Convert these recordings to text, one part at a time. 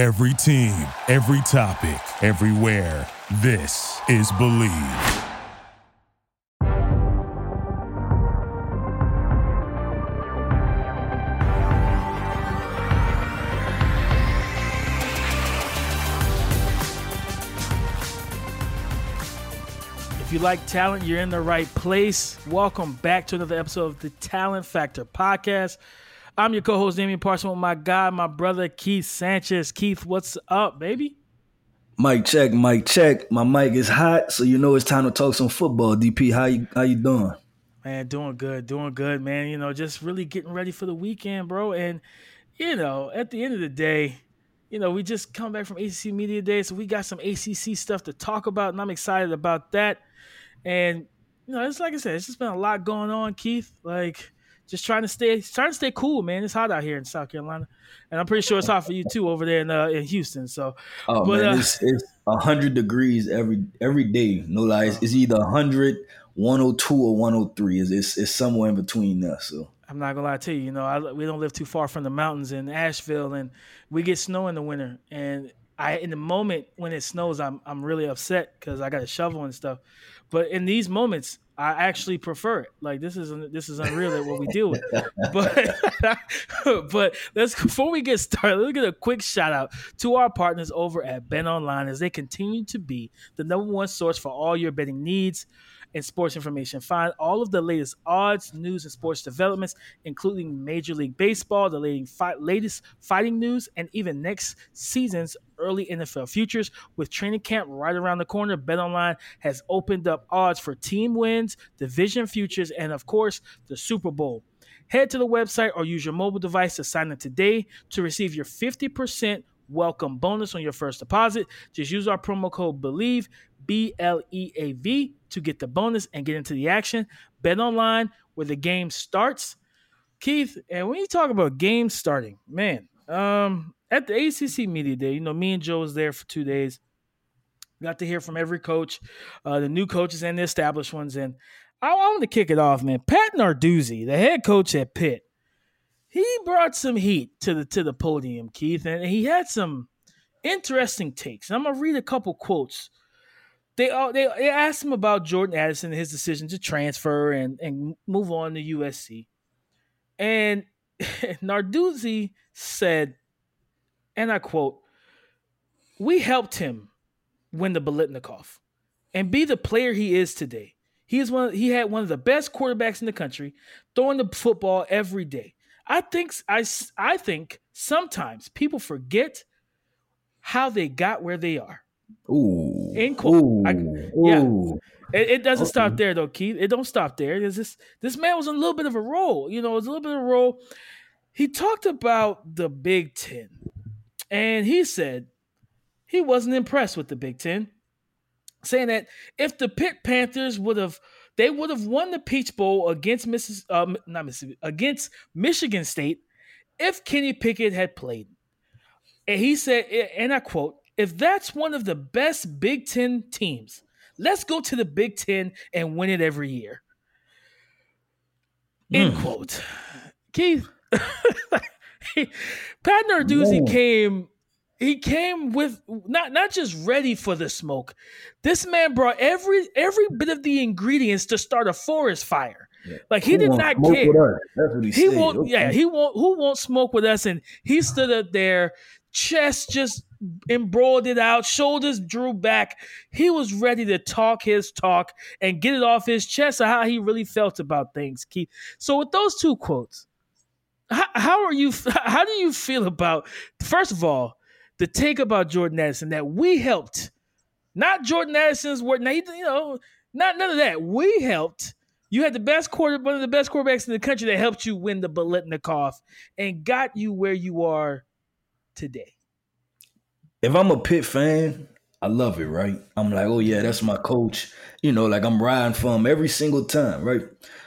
Every team, every topic, everywhere. This is Bleav. If you like talent, you're in the right place. Welcome back to another episode of the Talent Factor podcast. I'm your co-host Damian Parson with my guy, my brother Keith Sanchez. Keith, what's up, baby? Mic check, mic check. My mic is hot, so you know it's time to talk some football. DP, how you how you doing? Man, doing good, doing good, man. You know, just really getting ready for the weekend, bro. And you know, at the end of the day, you know, we just come back from ACC Media Day, so we got some ACC stuff to talk about, and I'm excited about that. And you know, it's like I said, it's just been a lot going on, Keith. Like just trying to stay trying to stay cool, man. It's hot out here in South Carolina, and I'm pretty sure it's hot for you too over there in uh, in Houston. So, oh but, man, uh, it's it's hundred degrees every every day. No lies, it's, it's either 100, 102 or 103. It's, it's it's somewhere in between there. So. I'm not gonna lie to you. You know, I, we don't live too far from the mountains in Asheville, and we get snow in the winter. And I, in the moment when it snows, I'm I'm really upset because I got a shovel and stuff. But in these moments, I actually prefer it. Like this is this is unreal at what we deal with. But but let's before we get started, let's get a quick shout out to our partners over at Bet Online as they continue to be the number one source for all your betting needs and sports information. Find all of the latest odds, news, and sports developments, including Major League Baseball, the latest fighting news, and even next season's early NFL futures. With training camp right around the corner, BetOnline has opened up odds for team wins, division futures, and of course, the Super Bowl. Head to the website or use your mobile device to sign up today to receive your 50% welcome bonus on your first deposit. Just use our promo code BELIEVE, B L E A V, to get the bonus and get into the action. Bet online where the game starts. Keith, and when you talk about games starting, man, um, at the ACC Media Day, you know, me and Joe was there for two days. Got to hear from every coach, uh, the new coaches and the established ones. And I, I want to kick it off, man. Pat Narduzzi, the head coach at Pitt, he brought some heat to the to the podium, Keith, and he had some interesting takes. I'm gonna read a couple quotes they uh, they they asked him about Jordan Addison and his decision to transfer and and move on to USC, and Narduzzi said, and I quote, "We helped him win the Biletnikoff and be the player he is today. He is one. He had one of the best quarterbacks in the country, throwing the football every day. I think I I think sometimes people forget how they got where they are." Ooh. In quote. Ooh. I, yeah. It, it, doesn't okay. stop there though, Keith. It don't stop there. There's this this man was in a little bit of a role. You know, it was a little bit of a role. He talked about the Big Ten. And he said he wasn't impressed with the Big Ten. Saying that if the Pitt Panthers would have they would have won the Peach Bowl against Mrs. Uh, not Mississippi against Michigan State if Kenny Pickett had played. And he said, and I quote, if that's one of the best Big Ten teams, let's go to the Big Ten and win it every year. Mm. End hmm. quote. Keith, Pat Narduzzi came. He came with not not just ready for the smoke. This man brought every every bit of the ingredients to start a forest fire. Yeah. Like he who did not care. he, he won't. Okay. Yeah, he won't. Who won't smoke with us? And he stood up there, chest just embroiled it out, shoulders drew back. He was ready to talk his talk and get it off his chest of how he really felt about things. Keith. So with those two quotes, how, how are you? How do you feel about first of all the take about Jordan Addison that we helped, not Jordan Addison's work. Now you know, not none of that. We helped. You had the best quarter, one of the best quarterbacks in the country that helped you win the Biletnikoff and got you where you are today if I'm a Pitt fan, I love it, right? I'm like, oh yeah, that's my coach. You know, like I'm riding for him every single time, right?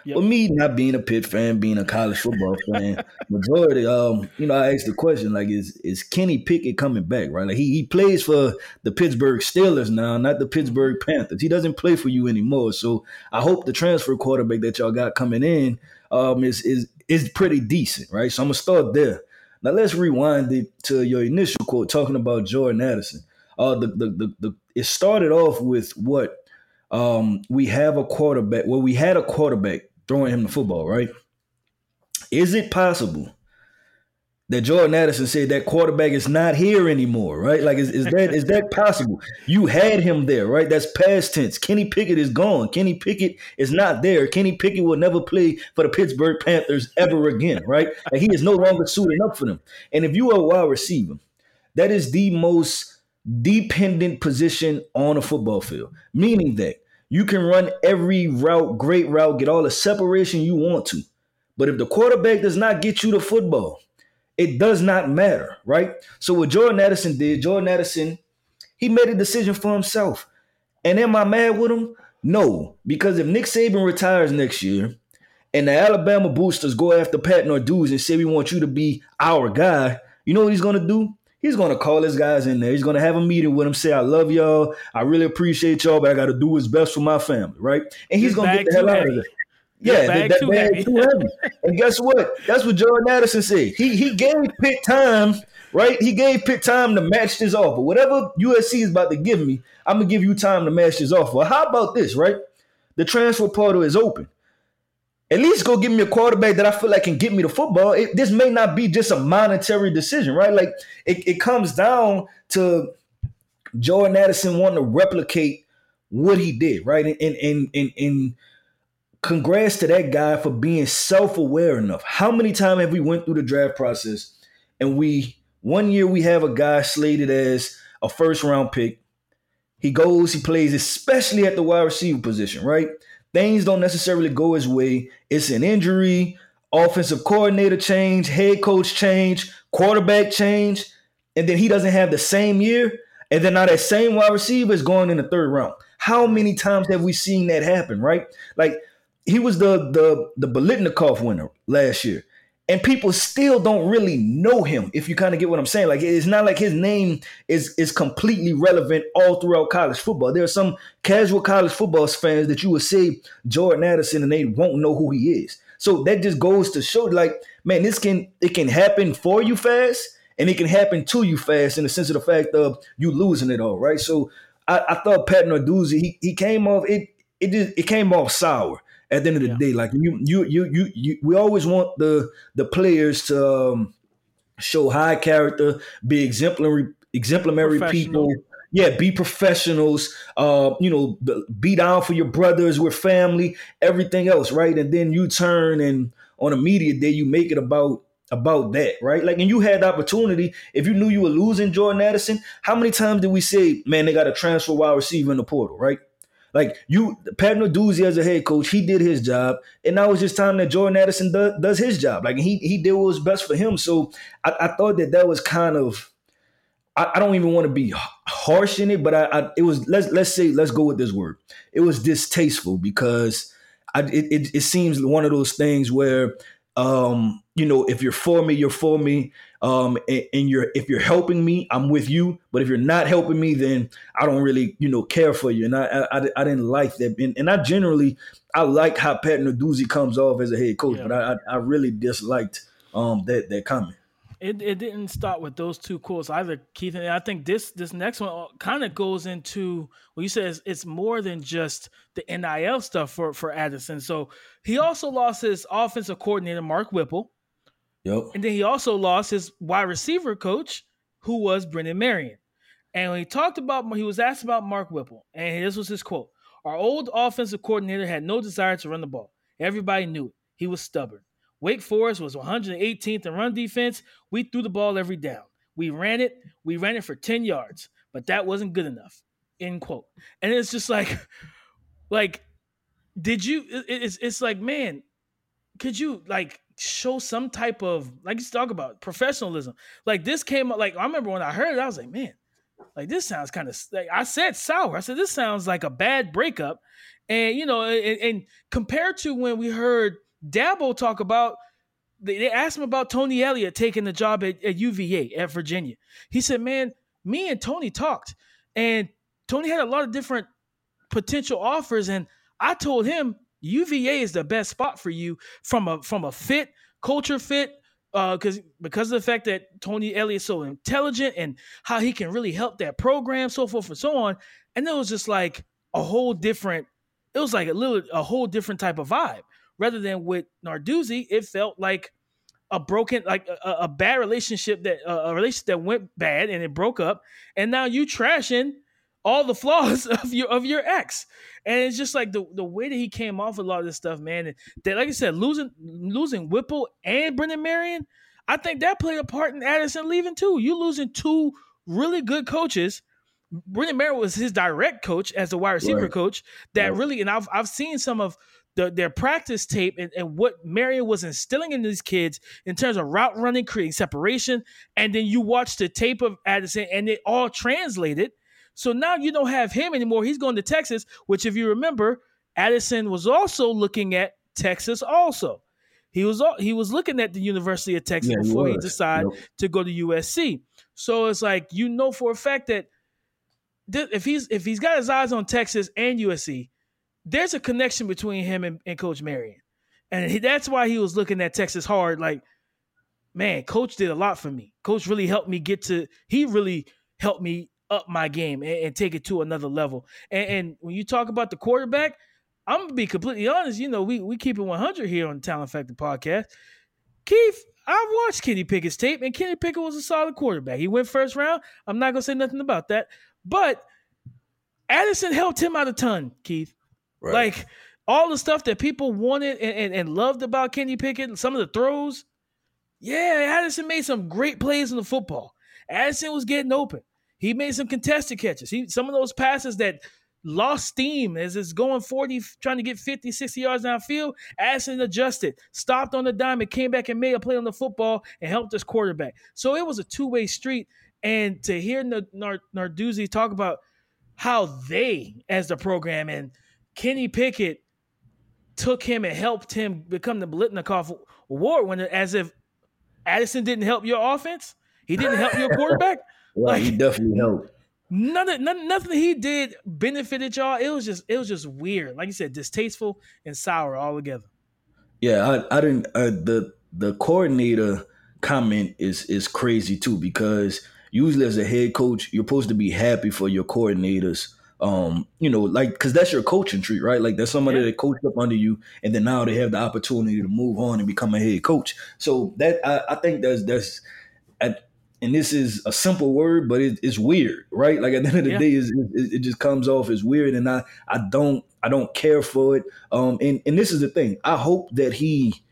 Yep. But me not being a Pitt fan, being a college football fan, majority, um, you know, I asked the question like, is is Kenny Pickett coming back, right? Like he he plays for the Pittsburgh Steelers now, not the Pittsburgh Panthers. He doesn't play for you anymore. So I hope the transfer quarterback that y'all got coming in um is is is pretty decent, right? So I'm gonna start there. Now let's rewind it to your initial quote talking about Jordan Addison. Uh, the, the, the, the it started off with what um, we have a quarterback. Well, we had a quarterback throwing him the football, right? Is it possible that Jordan Addison said that quarterback is not here anymore, right? Like, is, is that is that possible? You had him there, right? That's past tense. Kenny Pickett is gone. Kenny Pickett is not there. Kenny Pickett will never play for the Pittsburgh Panthers ever again, right? Like, he is no longer suiting up for them. And if you are a wide receiver, that is the most dependent position on a football field, meaning that you can run every route, great route, get all the separation you want to. But if the quarterback does not get you the football, it does not matter, right? So what Jordan Addison did, Jordan Addison, he made a decision for himself. And am I mad with him? No, because if Nick Saban retires next year and the Alabama boosters go after Pat Narduzzi and say we want you to be our guy, you know what he's gonna do? He's gonna call his guys in there. He's gonna have a meeting with them, say, I love y'all, I really appreciate y'all, but I gotta do what's best for my family, right? And he's gonna get the hell out of there. Yeah, that, that too bag heavy. too heavy. and guess what? That's what Jordan Addison said. He he gave Pitt time, right? He gave Pitt time to match this offer. Whatever USC is about to give me, I'm gonna give you time to match this offer. How about this, right? The transfer portal is open. At least go give me a quarterback that I feel like can get me the football. It, this may not be just a monetary decision, right? Like it, it comes down to Jordan Addison wanting to replicate what he did, right? And and and and congrats to that guy for being self-aware enough. How many times have we went through the draft process and we one year we have a guy slated as a first round pick. He goes, he plays, especially at the wide receiver position, right? Things don't necessarily go his way. It's an injury, offensive coordinator change, head coach change, quarterback change, and then he doesn't have the same year. And then now that same wide receiver is going in the third round. How many times have we seen that happen, right? Like he was the the the Biletnikoff winner last year. And people still don't really know him, if you kind of get what I'm saying. Like it's not like his name is is completely relevant all throughout college football. There are some casual college football fans that you would say Jordan Addison and they won't know who he is. So that just goes to show, like, man, this can it can happen for you fast, and it can happen to you fast in the sense of the fact of you losing it all, right? So I, I thought Pat Narduzzi, he he came off it it just, it came off sour at the end of the yeah. day. Like you, you, you, you, you, we always want the the players to um, show high character, be exemplary, exemplary people. Yeah, be professionals. Uh, you know, be down for your brothers, we're family, everything else, right? And then you turn and on a media day, you make it about about that, right? Like, and you had the opportunity. If you knew you were losing Jordan Addison, how many times did we say, man, they got a transfer wide receiver in the portal, right? Like you, Pat Narduzzi as a head coach, he did his job, and now it's just time that Jordan Addison do, does his job. Like he he did what was best for him. So I, I thought that that was kind of. I, I don't even want to be harsh in it, but I, I, it was let's let's say let's go with this word. It was distasteful because I it, it, it seems one of those things where um you know if you're for me you're for me um, and, and, you're if you're helping me, I'm with you. But if you're not helping me, then I don't really you know care for you. And I I, I didn't like that. And, and, I generally I like how Pat Narduzzi comes off as a head coach, yeah. but I, I really disliked um that that comment. It, it didn't start with those two quotes either, Keith. And I think this this next one kind of goes into well, you said it's, it's more than just the NIL stuff for for Addison. So he also lost his offensive coordinator Mark Whipple. Yep. And then he also lost his wide receiver coach, who was Brennan Marion. And when he talked about, he was asked about Mark Whipple, and this was his quote: "Our old offensive coordinator had no desire to run the ball. Everybody knew it. He was stubborn. Wake Forest was 118th in run defense. We threw the ball every down. We ran it. We ran it for 10 yards, but that wasn't good enough." End quote. And it's just like, like, did you? It's it's like, man, could you like show some type of like you talk about professionalism. Like this came up like I remember when I heard it, I was like, man, like this sounds kind of like I said sour. I said this sounds like a bad breakup. And you know, and, and compared to when we heard Dabo talk about they, asked him about Tony Elliott taking the job at, at UVA at Virginia. He said, Man, me and Tony talked, and Tony had a lot of different potential offers, and I told him UVA is the best spot for you from a from a fit, culture fit, because uh, because of the fact that Tony Elliott's so intelligent and how he can really help that program, so forth and so on. And it was just like a whole different. It was like a little a whole different type of vibe. Rather than with Narduzzi, it felt like a broken, like a, a bad relationship that a relationship that went bad and it broke up, and now you trashing all the flaws of your of your ex. And it's just like the, the way that he came off with a lot of this stuff, man. And that, like I said, losing losing Whipple and Brennan Marion, I think that played a part in Addison leaving too. You losing two really good coaches. Brennan Marion was his direct coach as a wide receiver right. coach. That right. really, and I've I've seen some of the, their practice tape and, and what Marion was instilling in these kids in terms of route running, creating separation, and then you watch the tape of Addison, and it all translated so now you don't have him anymore. He's going to Texas, which, if you remember, Addison was also looking at Texas. Also, he was he was looking at the University of Texas yeah, before he, he decided yep. to go to USC. So it's like you know for a fact that if he's if he's got his eyes on Texas and USC, there's a connection between him and, and Coach Marion, and he, that's why he was looking at Texas hard. Like, man, Coach did a lot for me. Coach really helped me get to. He really helped me up my game and, and take it to another level. And, and, when you talk about the quarterback, I'm gonna be completely honest. You know, we we keep it 100 here on the Talent Factor podcast. Keith, I've watched Kenny Pickett's tape, and Kenny Pickett was a solid quarterback. He went first round. I'm not gonna say nothing about that, but Addison helped him out a ton, Keith. Right. Like all the stuff that people wanted and, and, and loved about Kenny Pickett, and some of the throws. Yeah, Addison made some great plays in the football. Addison was getting open. He made some contested catches. He some of those passes that lost steam as it's going 40, trying to get 50, 60 yards downfield. Addison adjusted, stopped on the dime, and came back and made a play on the football and helped his quarterback. So it was a two way street. And to hear Narduzzi talk about how they, as the program, and Kenny Pickett took him and helped him become the Biletnikoff Award winner, as if Addison didn't help your offense, he didn't help your quarterback. Well, like, he definitely helped. None, none, nothing he did benefited y'all. It was just, it was just weird. Like you said, distasteful and sour all together. Yeah, I, I didn't. Uh, the the coordinator comment is is crazy too because usually as a head coach, you're supposed to be happy for your coordinators. Um, you know, like because that's your coaching tree, right? Like that's somebody yeah. that coached up under you, and then now they have the opportunity to move on and become a head coach. So that I, I think that's that's at, and this is a simple word, but it, it's weird, right? Like at the end of the yeah. day, it, it, just comes off as weird, and I I don't I don't care for it. Um, and and this is the thing. I hope that he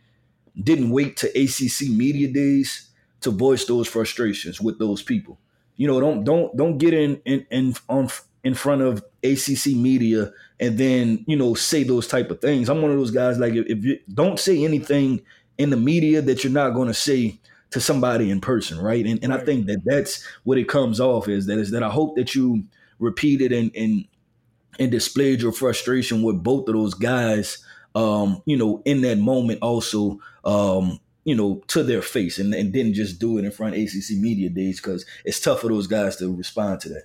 didn't wait to ACC media days to voice those frustrations with those people. You know, don't don't don't get in in, in on in front of ACC media and then you know say those type of things. I'm one of those guys like if, if you don't say anything in the media that you're not going to say to somebody in person, right? And and right. I think that that's what it comes off is that is that I hope that you repeated and and and displayed your frustration with both of those guys, um, you know, in that moment also, um, you know, to their face and, and didn't just do it in front of ACC media days because it's tough for those guys to respond to that.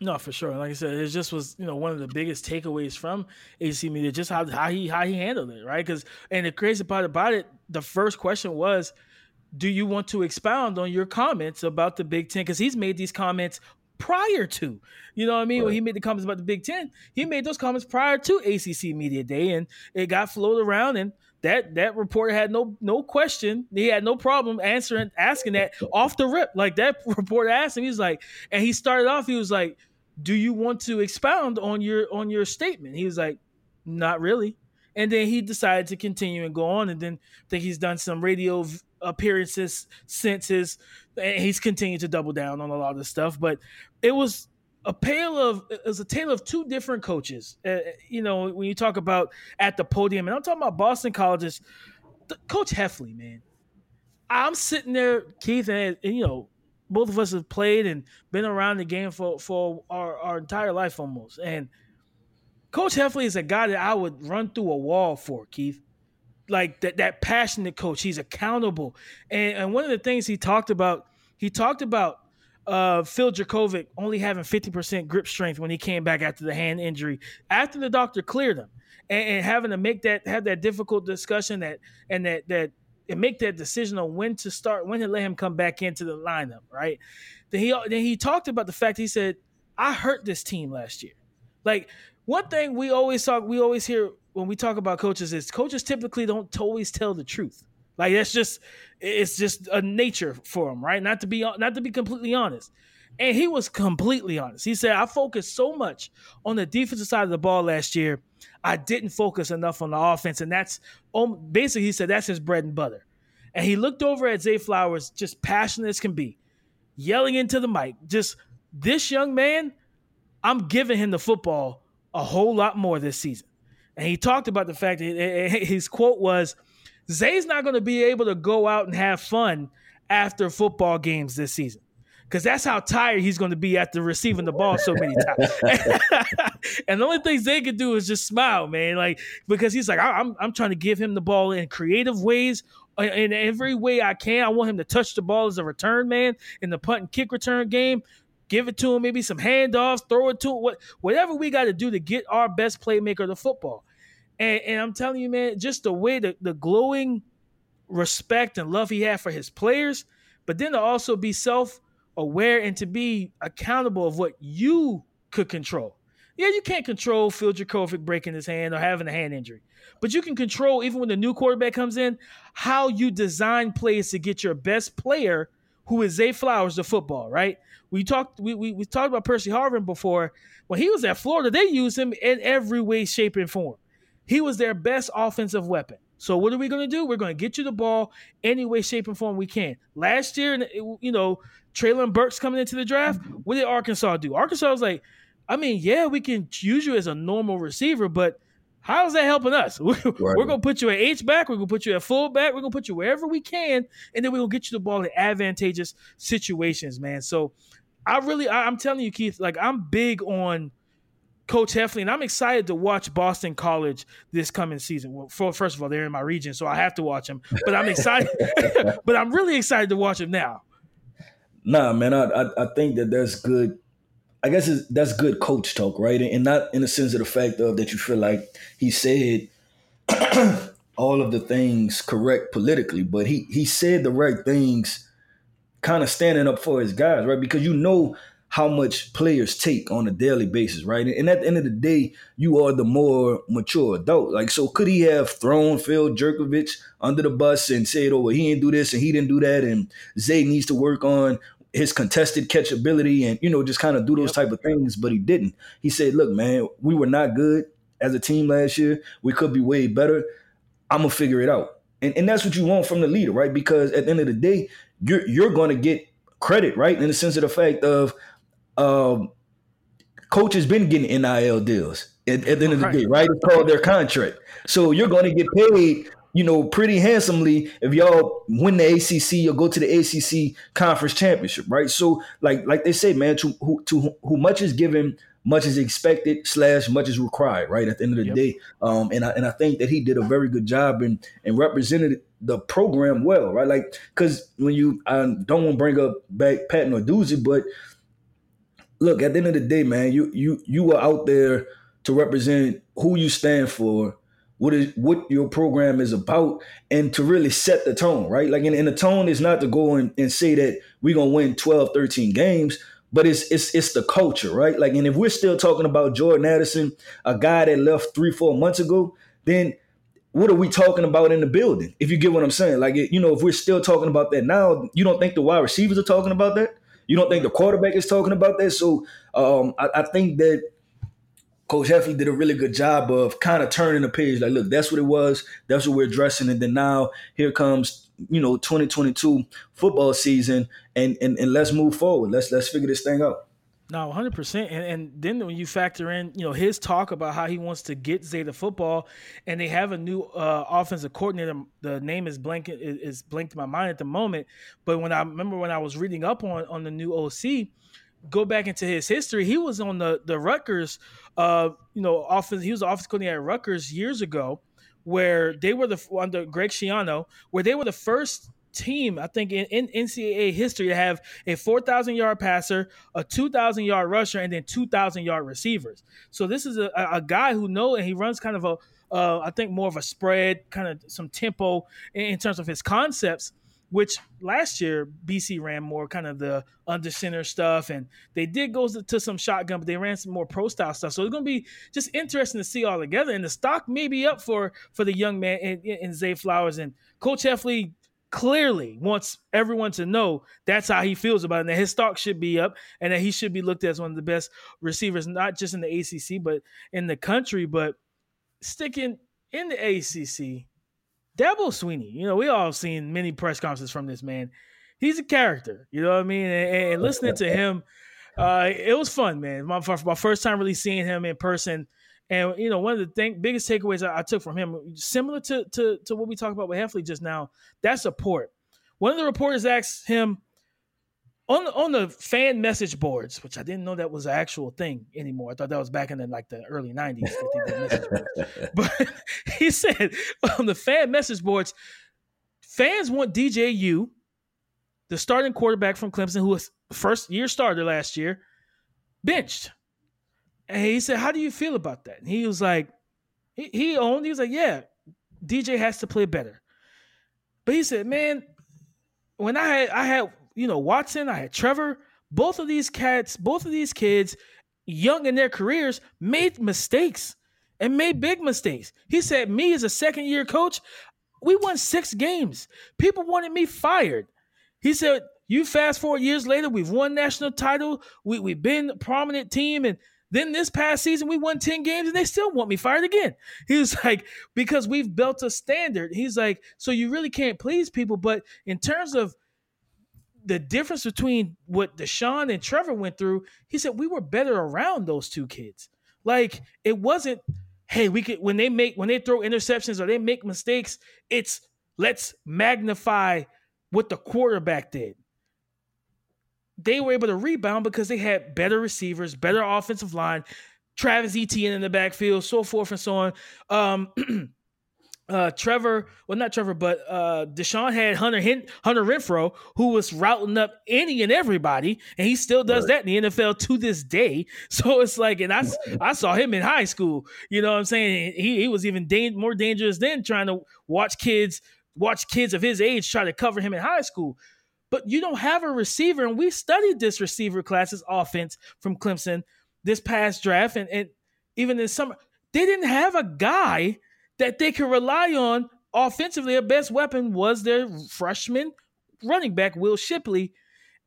No, for sure. Like I said, it just was you know one of the biggest takeaways from AC Media, just how how he how he handled it, right? Because and the crazy part about it, the first question was, do you want to expound on your comments about the Big Ten? Because he's made these comments prior to, you know what I mean? Right. When he made the comments about the Big Ten, he made those comments prior to ACC Media Day, and it got floated around, and that that reporter had no no question, he had no problem answering asking that off the rip. Like that reporter asked him, he's like, and he started off, he was like, "Do you want to expound on your on your statement?" He was like, "Not really." And then he decided to continue and go on, and then I think he's done some radio appearances since his he's continued to double down on a lot of stuff. But it was a tale of it was a tale of two different coaches. Uh, you know when you talk about at the podium and i'm talking about boston college's coach hafley man. I'm sitting there keith and, and, you know both of us have played and been around the game for for our, our entire life almost. And coach hafley is a guy that i would run through a wall for keith like that that passionate coach. He's accountable. And, and one of the things he talked about, he talked about uh, Phil Jurkovec only having 50% grip strength when he came back after the hand injury, after the doctor cleared him, and, and, having to make that have that difficult discussion that and that that and make that decision on when to start, when to let him come back into the lineup, right? Then he then he talked about the fact he said, I hurt this team last year. Like one thing we always talk, we always hear when we talk about coaches is coaches typically don't always tell the truth. Like that's just it's just a nature for them, right? Not to be not to be completely honest. And he was completely honest. He said, I focused so much on the defensive side of the ball last year. I didn't focus enough on the offense. And that's um, basically, he said, that's his bread and butter. And he looked over at Zay Flowers, just passionate as can be, yelling into the mic, just this young man, I'm giving him the football a whole lot more this season. And he talked about the fact that his quote was, Zay's not going to be able to go out and have fun after football games this season because that's how tired he's going to be after receiving the ball so many times. and the only things they can do is just smile, man. Like because he's like, I'm I'm trying to give him the ball in creative ways. Uh, in every way I can, I want him to touch the ball as a return man in the punt and kick return game. Give it to him, maybe some handoffs, throw it to him, what, whatever we got to do to get our best playmaker the football. And, and I'm telling you, man, just the way the, the glowing respect and love he had for his players, but then to also be self aware and to be accountable of what you could control. Yeah, you can't control Phil Jurkovec breaking his hand or having a hand injury, but you can control even when the new quarterback comes in how you design plays to get your best player, who is Zay Flowers, the football. Right? We talked we, we we talked about Percy Harvin before. When he was at Florida, they used him in every way, shape, and form. He was their best offensive weapon. So what are we going to do? We're going to get you the ball any way, shape, and form we can. Last year, you know, Treylon Burks coming into the draft. What did Arkansas do? Arkansas was like, I mean, yeah, we can use you as a normal receiver, but how is that helping us? We're, right. we're going to put you at H back. We're going to put you at full back. We're going to put you wherever we can, and then we're going to get you the ball in advantageous situations, man. So I really, I, I'm telling you, Keith, like I'm big on Coach Hafley, and I'm excited to watch Boston College this coming season. Well, for, first of all, they're in my region, so I have to watch them. But I'm excited. but I'm really excited to watch them now. Nah, man, I, I, I think that that's good. I guess that's good coach talk, right? And not in the sense of the fact of that you feel like he said all of the things correct politically, but he he said the right things, kind of standing up for his guys, right? Because you know how much players take on a daily basis, right? And at the end of the day, you are the more mature adult. Like, so could he have thrown Phil Jurkovec under the bus and said, "Oh, well, he didn't do this and he didn't do that," and Zay needs to work on his contested catchability and you know just kind of do those type of things, but he didn't. He said, "Look, man, we were not good as a team last year. We could be way better. I'm gonna figure it out." And, and that's what you want from the leader, right? Because at the end of the day, you're you're going to get credit, right? In the sense of the fact of um, coach has been getting NIL deals at, at the end of the day, right? It's called their contract. So you're going to get paid, you know, pretty handsomely if y'all win the ACC or go to the ACC conference championship, right? So like like they say, man, to who to who much is given, much is expected slash much is required, right? At the end of the yep. day, um, and I and I think that he did a very good job and and represented the program well, right? Like because when you I don't want to bring up back Pat Narduzzi, but look, at the end of the day, man, you you you are out there to represent who you stand for, what is what your program is about, and to really set the tone, right? Like, and, and the tone is not to go and, and say that we're gonna win 12, 13 games, but it's it's it's the culture, right? Like, and if we're still talking about Jordan Addison, a guy that left three, four months ago, then what are we talking about in the building? If you get what I'm saying, like you know, if we're still talking about that now, you don't think the wide receivers are talking about that? You don't think the quarterback is talking about that? So um, I, I, think that Coach Hafley did a really good job of kind of turning the page. Like, look, that's what it was. That's what we're addressing. And then now here comes, you know, 2022 football season, and and, and let's move forward. Let's let's figure this thing out. No, hundred percent, and and then when you factor in, you know, his talk about how he wants to get Zeta football, and they have a new uh, offensive coordinator. The name is blank is, blinked my mind at the moment, but when I remember when I was reading up on on the new OC, go back into his history, he was on the the Rutgers, uh, you know, offense. He was the offense coordinator at Rutgers years ago, where they were the under Greg Schiano, where they were the first team, I think, in, in NCAA history to have a 4,000 yard passer, a 2,000 yard rusher, and then 2,000 yard receivers. So this is a, a guy who know and he runs kind of a, uh, I think more of a spread, kind of some tempo in, in terms of his concepts which last year BC ran more kind of the under center stuff, and they did go to some shotgun, but they ran some more pro style stuff. So it's going to be just interesting to see all together, and the stock may be up for for the young man in, in Zay Flowers and Coach Hafley clearly wants everyone to know that's how he feels about it, and that his stock should be up, and that he should be looked at as one of the best receivers, not just in the ACC but in the country. But sticking in the ACC Dabo Swinney you know, we all seen many press conferences from this man. He's a character, you know what I mean? And, and listening to him, uh, it was fun, man. My, my first time really seeing him in person. And you know, one of the thing, biggest takeaways I, I took from him, similar to, to to what we talked about with Hafley just now, that support. One of the reporters asked him, on the, on the fan message boards, which I didn't know that was an actual thing anymore. I thought that was back in the, like the early '90s. but he said on the fan message boards, fans want DJU, the starting quarterback from Clemson, who was first year starter last year, benched. And he said, "How do you feel about that?" And he was like, he, he owned. He was like, "Yeah, DJ has to play better." But he said, "Man, when I had I had you know, Watson, I had Trevor. Both of these cats, both of these kids, young in their careers, made mistakes and made big mistakes. He said, Me as a second year coach, we won six games. People wanted me fired. He said, You fast forward years later, we've won national title. We, we've been a prominent team. And then this past season, we won 10 games and they still want me fired again. He was like, Because we've built a standard. He's like, So you really can't please people. But in terms of the difference between what Deshaun and Trevor went through, he said we were better around those two kids. Like it wasn't, hey, we could when they make when they throw interceptions or they make mistakes, it's let's magnify what the quarterback did. They were able to rebound because they had better receivers, better offensive line, Travis Etienne in the backfield, so forth and so on. Um, uh, Trevor, well, not Trevor, but uh, Deshaun had Hunter Hunter Renfrow, who was routing up any and everybody, and he still does right. that in the NFL to this day. So it's like, and I, I saw him in high school. You know what I'm saying? He, he was even da- more dangerous than trying to watch kids watch kids of his age try to cover him in high school. But you don't have a receiver, and we studied this receiver classes offense from Clemson this past draft, and, and even this summer, they didn't have a guy that they could rely on offensively. Their best weapon was their freshman running back, Will Shipley.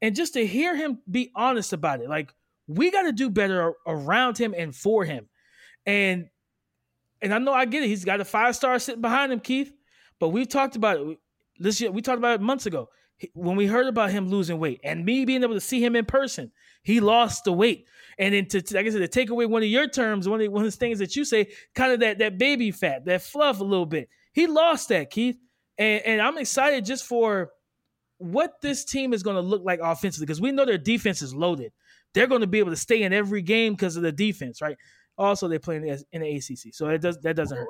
And just to hear him be honest about it, like we got to do better around him and for him. And and I know I get it. He's got a five star sitting behind him, Keith. But we've talked about it this year. We talked about it months ago when we heard about him losing weight and me being able to see him in person. He lost the weight. And then to, like I said, to take away one of your terms, one of, one of the things that you say, kind of that that baby fat, that fluff a little bit. He lost that, Keith. And, and I'm excited just for what this team is going to look like offensively because we know their defense is loaded. They're going to be able to stay in every game because of the defense, right? Also, they play in the, in the ACC, so it does that doesn't hurt.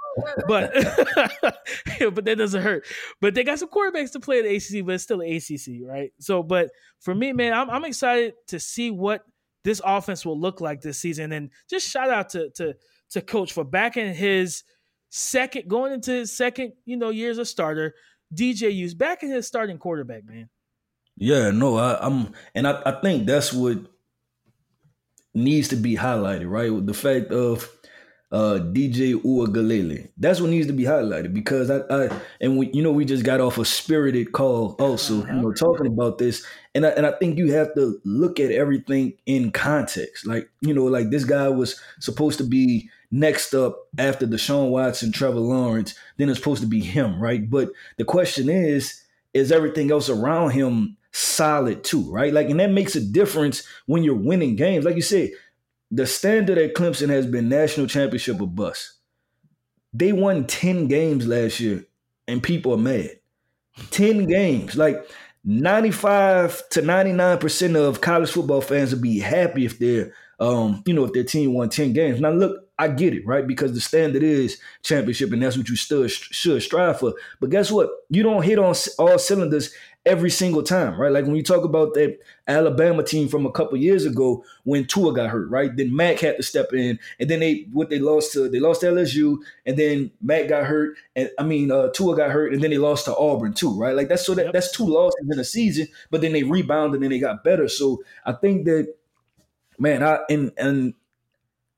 But but that doesn't hurt. But they got some quarterbacks to play in the ACC, but it's still the ACC, right? So, but for me, man, I'm I'm excited to see what this offense will look like this season. And just shout out to to to coach for backing his second going into his second, you know, years a starter. DJ DJU's backing his starting quarterback, man. Yeah, no, I, am and I, I think that's what needs to be highlighted, right? With the fact of uh, DJ Uiagalelei. That's what needs to be highlighted because I, I and we, you know, we just got off a spirited call also, you know, talking about this, and I, and I think you have to look at everything in context. Like, you know, like this guy was supposed to be next up after Deshaun Watson, Trevor Lawrence, then it's supposed to be him, right? But the question is, is everything else around him solid too, right? Like, and that makes a difference when you're winning games. Like you said, the standard at Clemson has been national championship or bust. They won 10 games last year, and people are mad. 10 games. Like 95 to 99% of college football fans would be happy if their um, you know, if their team won 10 games. Now look, I get it, right? Because the standard is championship, and that's what you still should strive for. But guess what? You don't hit on all cylinders every single time, right? Like when you talk about that Alabama team from a couple years ago when Tua got hurt, right? Then Mac had to step in, and then they what they lost to they lost to LSU, and then Mac got hurt, and I mean uh, Tua got hurt, and then they lost to Auburn too, right? Like that's so that, that's two losses in a season, but then they rebounded and they got better. So I think that man, I and and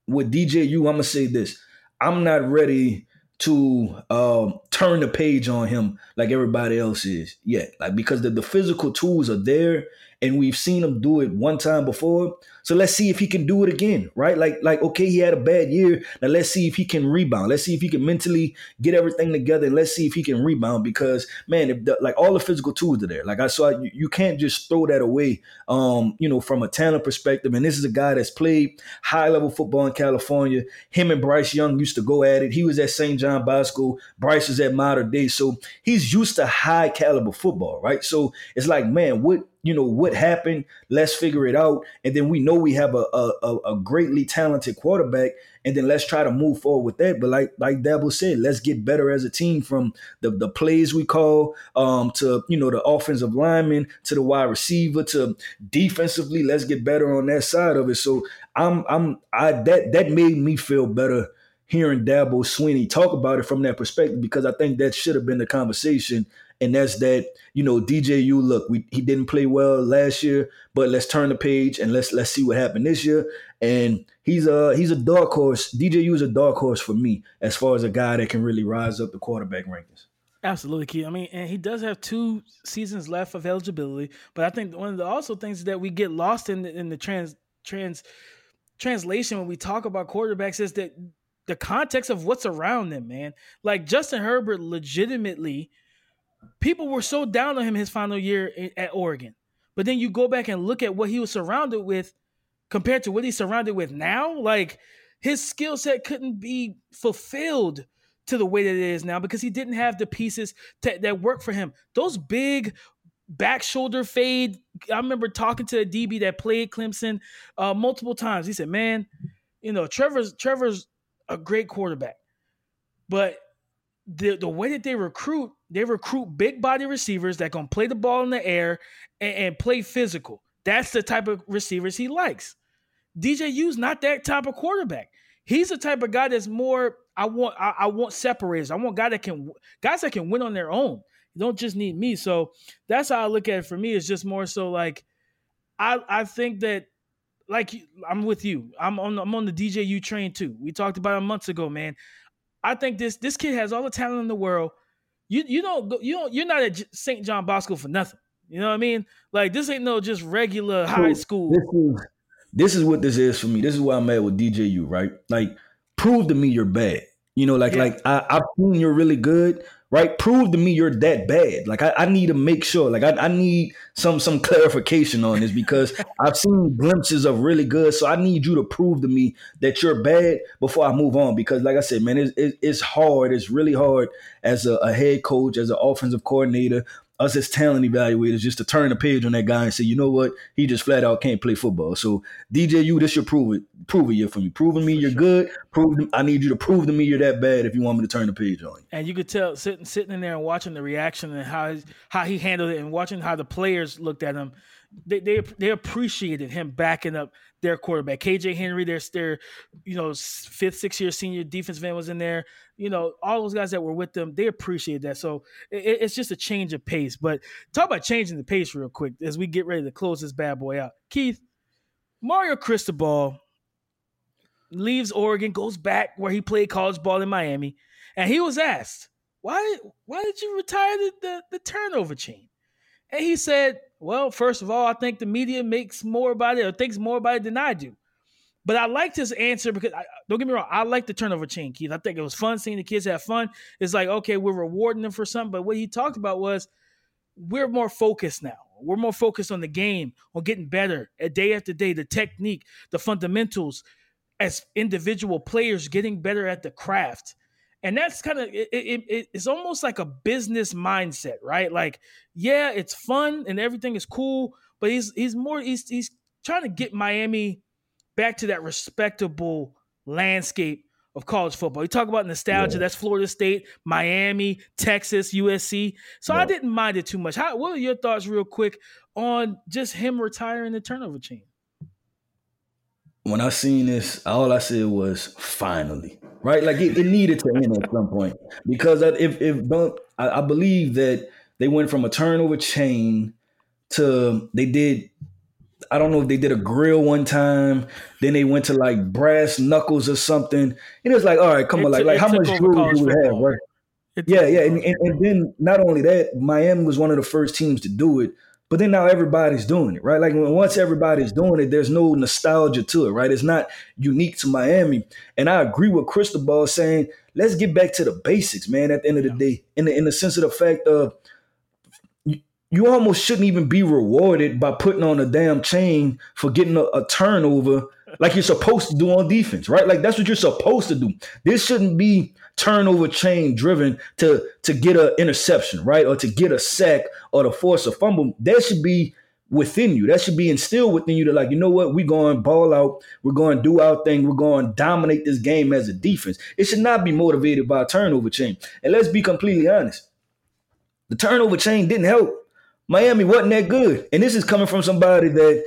with DJU, I'm gonna say this: I'm not ready to um, turn the page on him like everybody else is yet. Like because the, the physical tools are there and we've seen him do it one time before. So let's see if he can do it again, right? Like, like okay, he had a bad year. Now let's see if he can rebound. Let's see if he can mentally get everything together, and let's see if he can rebound. Because man, if the, like all the physical tools are there. Like I saw, you, you can't just throw that away. Um, you know, from a talent perspective. And this is a guy that's played high level football in California. Him and Bryce Young used to go at it. He was at St. John Bosco. Bryce is at Mater Dei, so he's used to high caliber football, right? So it's like, man, what you know what happened let's figure it out. And then we know we have a, a, a greatly talented quarterback and then let's try to move forward with that. But like like Dabo said let's get better as a team from the, the plays we call um, to you know the offensive lineman to the wide receiver to defensively let's get better on that side of it. So i'm i'm i that that made me feel better hearing Dabo Swinney talk about it from that perspective because I think that should have been the conversation and that's that you know DJU. Look, we he didn't play well last year, but let's turn the page and let's let's see what happened this year. And he's a he's a dark horse. DJU is a dark horse for me as far as a guy that can really rise up the quarterback rankings. Absolutely, Keith. I mean, and he does have two seasons left of eligibility, but I think one of the also things that we get lost in the, in the trans trans translation when we talk about quarterbacks is that the context of what's around them, man. Like Justin Herbert legitimately people were so down on him his final year at Oregon. But then you go back and look at what he was surrounded with compared to what he's surrounded with now, like his skill set couldn't be fulfilled to the way that it is now because he didn't have the pieces to, that work for him. Those big back shoulder fade. I remember talking to a DB that played Clemson uh, multiple times. He said, "Man, you know, Trevor's Trevor's a great quarterback, but the the way that they recruit, they recruit big body receivers that gonna play the ball in the air and, and play physical. That's the type of receivers he likes. DJU's not that type of quarterback. He's the type of guy that's more. I want. I, I want separators. I want guys that can guys that can win on their own. You don't just need me. So that's how I look at it. For me, it's just more so like I I think that like I'm with you. I'm on I'm on the DJU train too. We talked about it months ago, man. I think this this kid has all the talent in the world. You you don't go, you don't you're not at St. John Bosco for nothing. You know what I mean? Like this ain't no just regular high school. This is, this is what this is for me. This is why I'm at with DJU, right? Like, prove to me you're bad. You know, like yeah. like I, I've seen you're really good, right? Prove to me you're that bad. Like I, I need to make sure. Like I, I need some some clarification on this because I've seen glimpses of really good. So I need you to prove to me that you're bad before I move on. Because like I said, man, it's, it's hard. It's really hard as a, a head coach, as an offensive coordinator, us as talent evaluators just to turn the page on that guy and say, you know what, he just flat out can't play football. So DJU, this should prove it, prove it for me, proving me you're sure. good. Prove, I need you to prove to me you're that bad if you want me to turn the page on you. And you could tell sitting sitting in there and watching the reaction and how how he handled it and watching how the players looked at him they, they they appreciated him backing up their quarterback. KJ Henry, their their you know fifth, sixth year senior defense man was in there. You know all those guys that were with them, they appreciated that. So it, it's just a change of pace. But talk about changing the pace real quick as we get ready to close this bad boy out. Keith, Mario Cristobal leaves Oregon, goes back where he played college ball in Miami, and he was asked why why did you retire the, the, the turnover chain, and he said well, first of all, I think the media makes more about it or thinks more about it than I do. But I liked his answer because I, don't get me wrong, I like the turnover chain, Keith. I think it was fun seeing the kids have fun. It's like, okay, we're rewarding them for something. But what he talked about was we're more focused now. We're more focused on the game, on getting better at day after day, the technique, the fundamentals, as individual players getting better at the craft and that's kind of it, it, it's almost like a business mindset right like yeah it's fun and everything is cool but he's he's more he's he's trying to get miami back to that respectable landscape of college football. You talk about nostalgia. Yeah. That's Florida State, Miami, Texas, USC. So yeah. I didn't mind it too much. How, what are your thoughts, real quick, on just him retiring the turnover chain? When I seen this, all I said was finally, right? Like it, it needed to end at some point because if if don't, I, I believe that they went from a turnover chain to they did I don't know if they did a grill one time. Then they went to like brass knuckles or something. It was like, all right, come it on, like, like how much jewelry do we have, right? It yeah, yeah, and, and, and, then not only that, Miami was one of the first teams to do it. But then now everybody's doing it, right? Like once everybody's doing it, there's no nostalgia to it, right? It's not unique to Miami. And I agree with Cristobal saying, let's get back to the basics, man. At the end of the day, in the in the sense of the fact of you almost shouldn't even be rewarded by putting on a damn chain for getting a, a, turnover like you're supposed to do on defense, right? Like that's what you're supposed to do. This shouldn't be turnover chain driven to to get an interception, right? Or to get a sack or to force a fumble. That should be within you. That should be instilled within you to like, you know what, we're going ball out, we're going do our thing, we're going to dominate this game as a defense. It should not be motivated by a turnover chain. And let's be completely honest. The turnover chain didn't help Miami wasn't that good. And this is coming from somebody that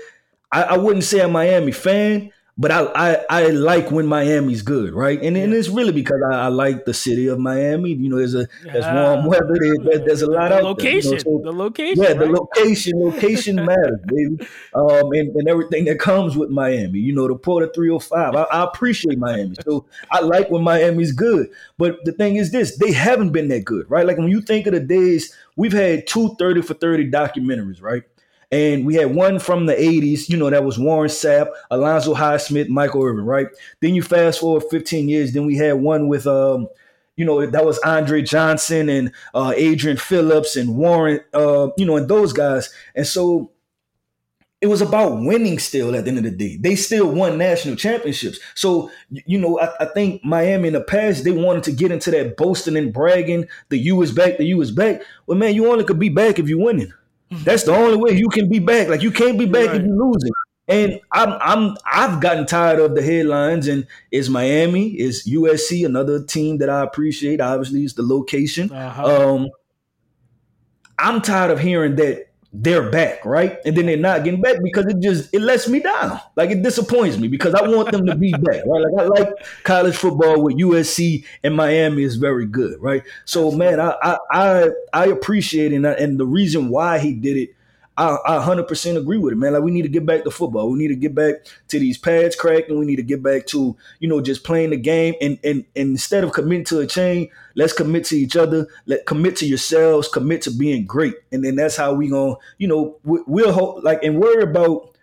I, I wouldn't say a Miami fan, but I, I, I like when Miami's good, right? And, and it's really because I, I, like the city of Miami. You know, there's a there's warm weather. There, there's a lot the out location, there. You know? so, the location, yeah, right? the location, location matters, baby. Um, and, and everything that comes with Miami. You know, the Port of 305. I, I appreciate Miami, so I like when Miami's good. But the thing is, this they haven't been that good, right? Like when you think of the days we've had two 30 for 30 documentaries, right? And we had one from the 80s, you know, that was Warren Sapp, Alonzo Highsmith, Michael Irvin, right? Then you fast forward 15 years, then we had one with um, you know, that was Andre Johnson and uh, Adrian Phillips and Warren, uh, you know, and those guys. And so it was about winning still at the end of the day. They still won national championships. So, you know, I, I, think Miami in the past, they wanted to get into that boasting and bragging, the U is back, the U is back. Well, man, you only could be back if you're winning. That's the only way you can be back. Like you can't be back right. if you're losing. And I'm I'm I've gotten tired of the headlines and it's Miami, it's USC, another team that I appreciate. Obviously, it's the location. Uh-huh. Um I'm tired of hearing that they're back, right? And then they're not getting back because it just it lets me down. Like it disappoints me because I want them to be back, right? Like I like college football with USC and Miami is very good, right? So man, I I I, I appreciate it and, I, and the reason why he did it I, I 100% agree with it, man. Like we need to get back to football. We need to get back to these pads cracking. We need to get back to you know just playing the game. And and, and instead of committing to a chain, let's commit to each other. Let commit to yourselves. Commit to being great. And then that's how we gonna you know we, will hope like and worry about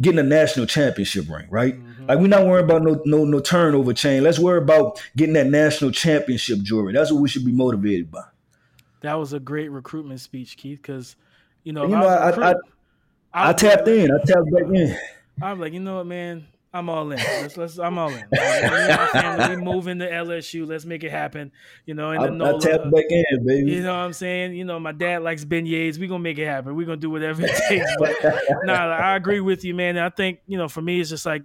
getting a national championship ring, right? Mm-hmm. Like we're not worrying about no no no turnover chain. Let's worry about getting that national championship jewelry. That's what we should be motivated by. That was a great recruitment speech, Keith, because you know, you know, I, I, I, I, tapped in. I tapped back in. I'm like, you know what, man? I'm all in. Let's, let's I'm all in. Like, we move into LSU. Let's make it happen. You know, and I, NOLA, I tapped back in, baby. You know what I'm saying? You know, my dad likes beignets. We're gonna make it happen. We're gonna do whatever it takes. But nah, I agree with you, man. I think, you know, for me, it's just like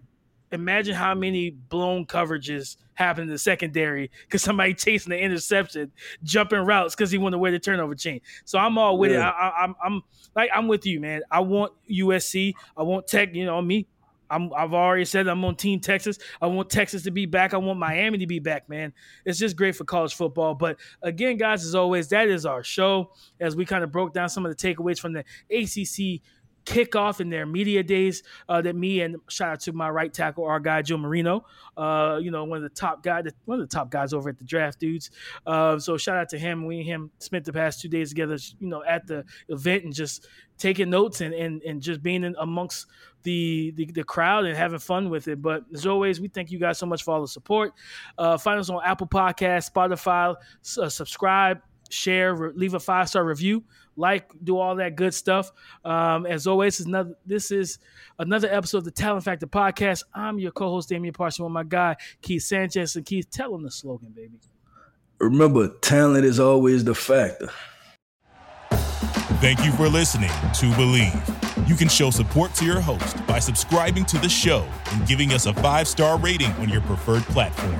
imagine how many blown coverages happen in the secondary because somebody chasing the interception, jumping routes because he wanted to wear the turnover chain. So I'm all with yeah. it. I, am I'm, I'm like I'm with you, man. I want USC. I want Tech. You know me. I'm, I've already said I'm on Team Texas. I want Texas to be back. I want Miami to be back, man. It's just great for college football. But again, guys, as always, that is our show as we kind of broke down some of the takeaways from the ACC kickoff in their media days uh, that me and shout out to my right tackle, our guy Joe Marino, uh, you know, one of the top guys, one of the top guys over at the draft dudes. Uh, so shout out to him. We and him spent the past two days together, you know, at the event and just taking notes and and, and just being in amongst the, the, the crowd and having fun with it. But as always, we thank you guys so much for all the support. Uh, find us on Apple Podcast, Spotify, uh, subscribe, share, re- leave a five star review like, do all that good stuff. Um, as always, is another, this is another episode of the Talent Factor podcast. I'm your co-host Damian Parson with my guy Keith Sanchez, and Keith, tell them the slogan, baby. Remember, talent is always the factor. Thank you for listening to Bleav. You can show support to your host by subscribing to the show and giving us a five star rating on your preferred platform.